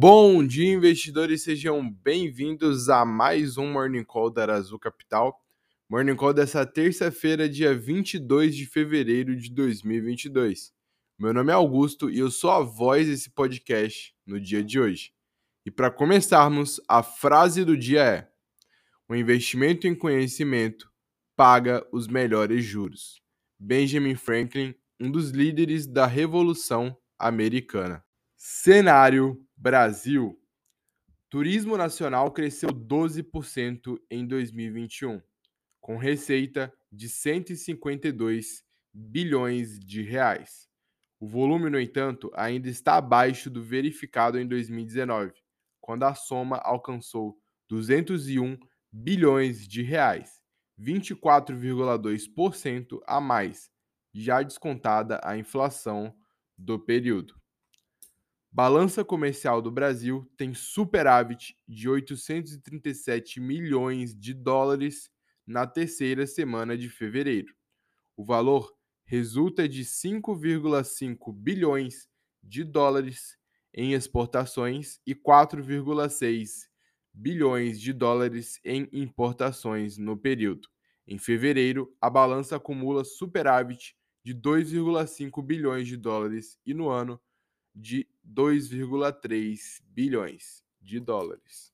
Bom dia, investidores, sejam bem-vindos a mais um Morning Call da Azul Capital. Morning Call dessa terça-feira, dia 22 de fevereiro de 2022. Meu nome é Augusto e eu sou a voz desse podcast no dia de hoje. E para começarmos, a frase do dia é: O investimento em conhecimento paga os melhores juros. Benjamin Franklin, um dos líderes da Revolução Americana. Cenário Brasil. Turismo nacional cresceu 12% em 2021, com receita de 152 bilhões de reais. O volume, no entanto, ainda está abaixo do verificado em 2019, quando a soma alcançou 201 bilhões de reais, 24,2% a mais, já descontada a inflação do período. Balança comercial do Brasil tem superávit de 837 milhões de dólares na terceira semana de fevereiro. O valor resulta de 5,5 bilhões de dólares em exportações e 4,6 bilhões de dólares em importações no período. Em fevereiro, a balança acumula superávit de 2,5 bilhões de dólares e no ano de 2,3 bilhões de dólares.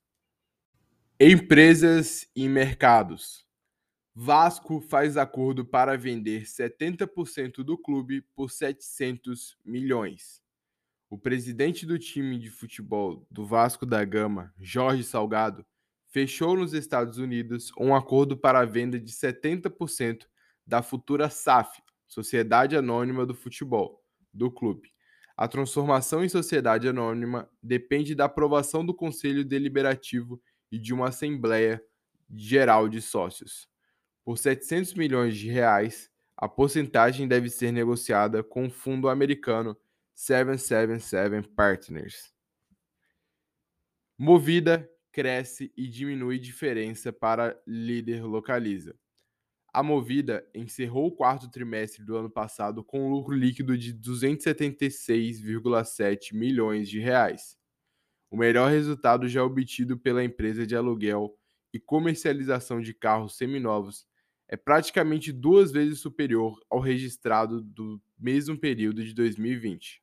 Empresas e mercados. Vasco faz acordo para vender 70% do clube por 700 milhões. O presidente do time de futebol do Vasco da Gama, Jorge Salgado, fechou nos Estados Unidos um acordo para a venda de 70% da futura SAF, Sociedade Anônima do Futebol, do clube. A transformação em sociedade anônima depende da aprovação do Conselho Deliberativo e de uma Assembleia Geral de Sócios. Por 700 milhões de reais, a porcentagem deve ser negociada com o fundo americano 777 Partners. Movida cresce e diminui diferença para líder localiza. A Movida encerrou o quarto trimestre do ano passado com um lucro líquido de 276,7 milhões de reais. O melhor resultado já obtido pela empresa de aluguel e comercialização de carros seminovos é praticamente duas vezes superior ao registrado do mesmo período de 2020.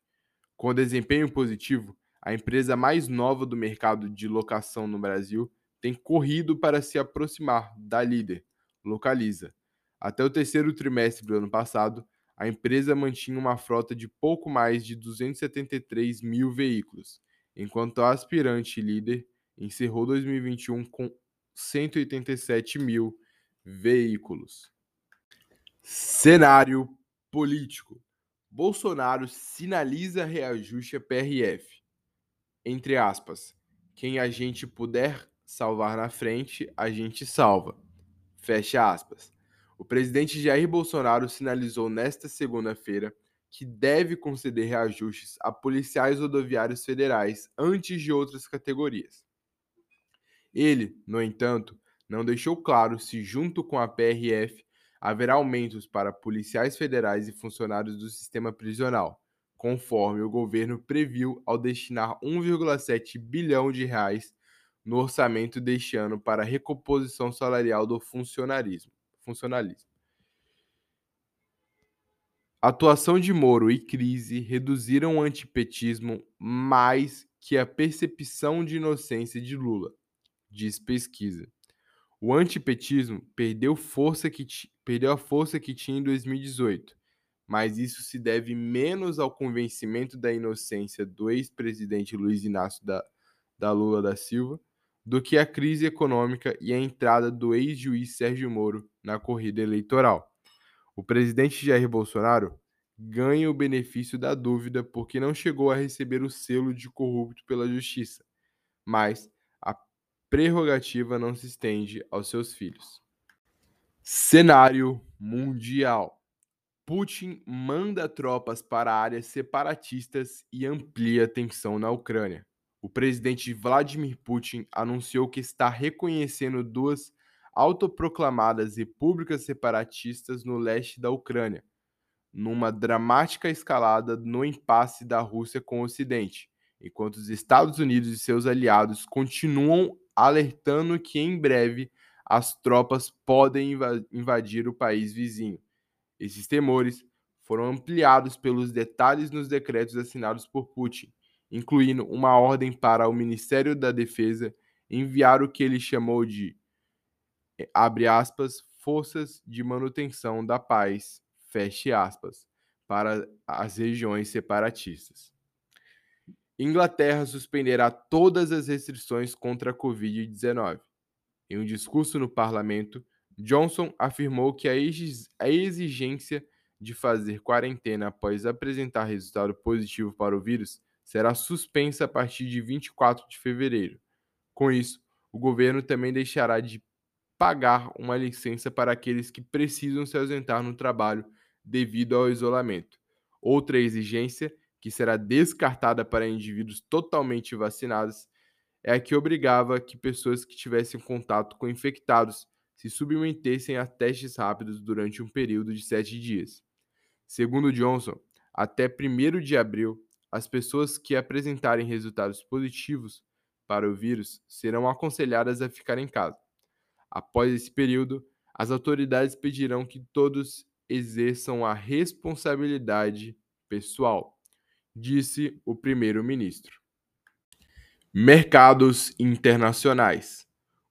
Com desempenho positivo, a empresa mais nova do mercado de locação no Brasil tem corrido para se aproximar da líder, Localiza até o terceiro trimestre do ano passado, a empresa mantinha uma frota de pouco mais de 273 mil veículos, enquanto a aspirante líder encerrou 2021 com 187 mil veículos. Cenário político: Bolsonaro sinaliza reajuste a PRF. Entre aspas, quem a gente puder salvar na frente, a gente salva. Fecha aspas. O presidente Jair Bolsonaro sinalizou nesta segunda-feira que deve conceder reajustes a policiais rodoviários federais antes de outras categorias. Ele, no entanto, não deixou claro se, junto com a PRF, haverá aumentos para policiais federais e funcionários do sistema prisional, conforme o governo previu ao destinar 1,7 bilhão de reais no orçamento deste ano para a recomposição salarial do funcionarismo funcionalismo. Atuação de Moro e crise reduziram o antipetismo mais que a percepção de inocência de Lula, diz pesquisa. O antipetismo perdeu, força que perdeu a força que tinha em 2018, mas isso se deve menos ao convencimento da inocência do ex-presidente Luiz Inácio da, da Lula da Silva do que a crise econômica e a entrada do ex-juiz Sérgio Moro na corrida eleitoral. O presidente Jair Bolsonaro ganha o benefício da dúvida porque não chegou a receber o selo de corrupto pela justiça, mas a prerrogativa não se estende aos seus filhos. Cenário mundial. Putin manda tropas para áreas separatistas e amplia tensão na Ucrânia o presidente Vladimir Putin anunciou que está reconhecendo duas autoproclamadas repúblicas separatistas no leste da Ucrânia, numa dramática escalada no impasse da Rússia com o Ocidente, enquanto os Estados Unidos e seus aliados continuam alertando que em breve as tropas podem invadir o país vizinho. Esses temores foram ampliados pelos detalhes nos decretos assinados por Putin, incluindo uma ordem para o Ministério da Defesa enviar o que ele chamou de abre aspas, forças de manutenção da paz, feche aspas, para as regiões separatistas. Inglaterra suspenderá todas as restrições contra a Covid-19. Em um discurso no parlamento, Johnson afirmou que a exigência de fazer quarentena após apresentar resultado positivo para o vírus será suspensa a partir de 24 de fevereiro. Com isso, o governo também deixará de pagar uma licença para aqueles que precisam se ausentar no trabalho devido ao isolamento. Outra exigência, que será descartada para indivíduos totalmente vacinados, é a que obrigava que pessoas que tivessem contato com infectados se submetessem a testes rápidos durante um período de sete dias. Segundo Johnson, até 1 de abril, as pessoas que apresentarem resultados positivos para o vírus serão aconselhadas a ficar em casa. Após esse período, as autoridades pedirão que todos exerçam a responsabilidade pessoal, disse o primeiro-ministro. Mercados internacionais.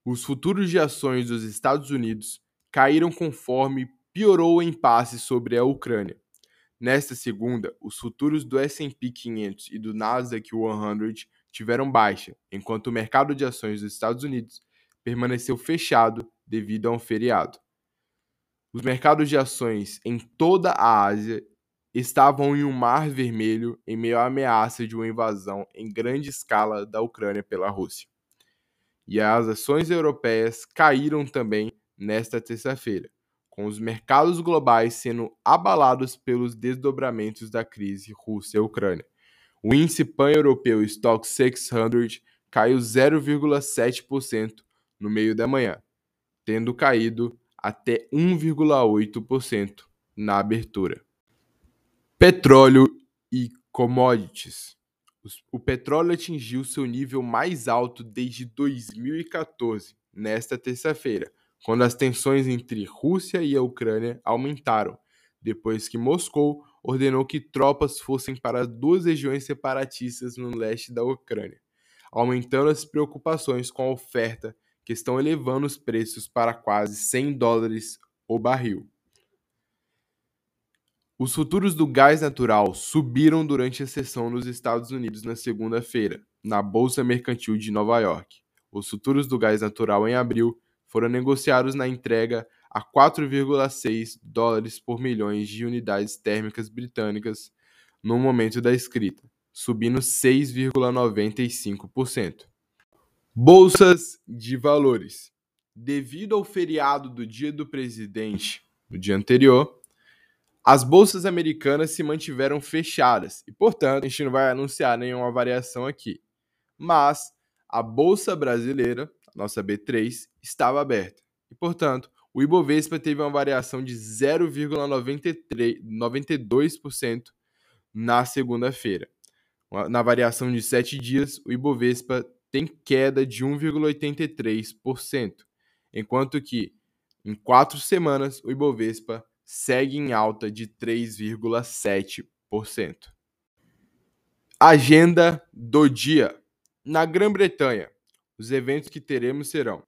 Os futuros de ações dos Estados Unidos caíram conforme piorou o impasse sobre a Ucrânia. Nesta segunda, os futuros do S&P 500 e do Nasdaq 100 tiveram baixa, enquanto o mercado de ações dos Estados Unidos permaneceu fechado devido a um feriado. Os mercados de ações em toda a Ásia estavam em um mar vermelho em meio à ameaça de uma invasão em grande escala da Ucrânia pela Rússia. E as ações europeias caíram também nesta terça-feira, com os mercados globais sendo abalados pelos desdobramentos da crise Rússia-Ucrânia. O índice pan-europeu Stock 600 caiu 0,7% no meio da manhã, tendo caído até 1,8% na abertura. Petróleo e commodities. O petróleo atingiu seu nível mais alto desde 2014, nesta terça-feira, quando as tensões entre Rússia e a Ucrânia aumentaram, depois que Moscou ordenou que tropas fossem para duas regiões separatistas no leste da Ucrânia, aumentando as preocupações com a oferta que estão elevando os preços para quase 100 dólares o barril. Os futuros do gás natural subiram durante a sessão nos Estados Unidos na segunda-feira, na Bolsa Mercantil de Nova York. Os futuros do gás natural em abril foram negociados na entrega a 4,6 dólares por milhões de unidades térmicas britânicas no momento da escrita, subindo 6,95%. Bolsas de valores. Devido ao feriado do Dia do Presidente, no dia anterior, as bolsas americanas se mantiveram fechadas e, portanto, a gente não vai anunciar nenhuma variação aqui. Mas a bolsa brasileira, nossa B3, estava aberta e, portanto, o Ibovespa teve uma variação de 0,92% na segunda-feira. Na variação de sete dias, o Ibovespa tem queda de 1,83%, enquanto que em quatro semanas o Ibovespa segue em alta de 3,7%. Agenda do dia. Na Grã-Bretanha, os eventos que teremos serão: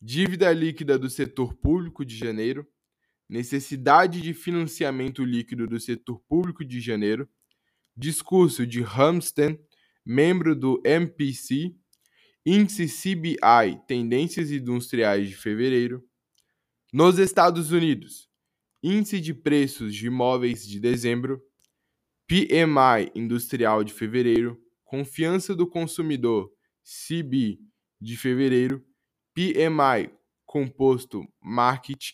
dívida líquida do setor público de janeiro, necessidade de financiamento líquido do setor público de janeiro, discurso de Ramsden, membro do MPC, Índice CBI Tendências Industriais de fevereiro. Nos Estados Unidos, Índice de Preços de Imóveis de dezembro, PMI Industrial de fevereiro, Confiança do Consumidor CB de fevereiro, PMI Composto Market,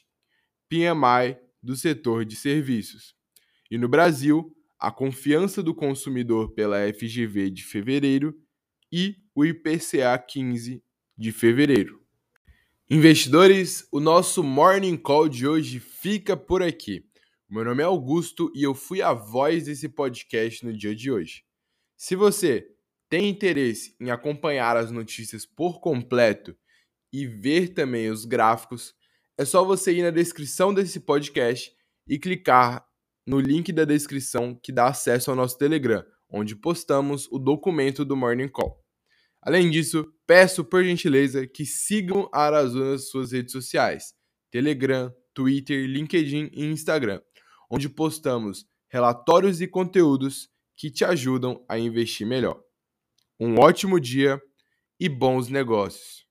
PMI do setor de serviços. E no Brasil, a confiança do consumidor pela FGV de fevereiro e o IPCA 15 de fevereiro. Investidores, o nosso Morning Call de hoje fica por aqui. Meu nome é Augusto e eu fui a voz desse podcast no dia de hoje. Se você tem interesse em acompanhar as notícias por completo e ver também os gráficos, é só você ir na descrição desse podcast e clicar no link da descrição que dá acesso ao nosso Telegram, onde postamos o documento do Morning Call. Além disso, peço por gentileza que sigam a Arazu nas suas redes sociais: Telegram, Twitter, LinkedIn e Instagram, onde postamos relatórios e conteúdos que te ajudam a investir melhor. Um ótimo dia e bons negócios!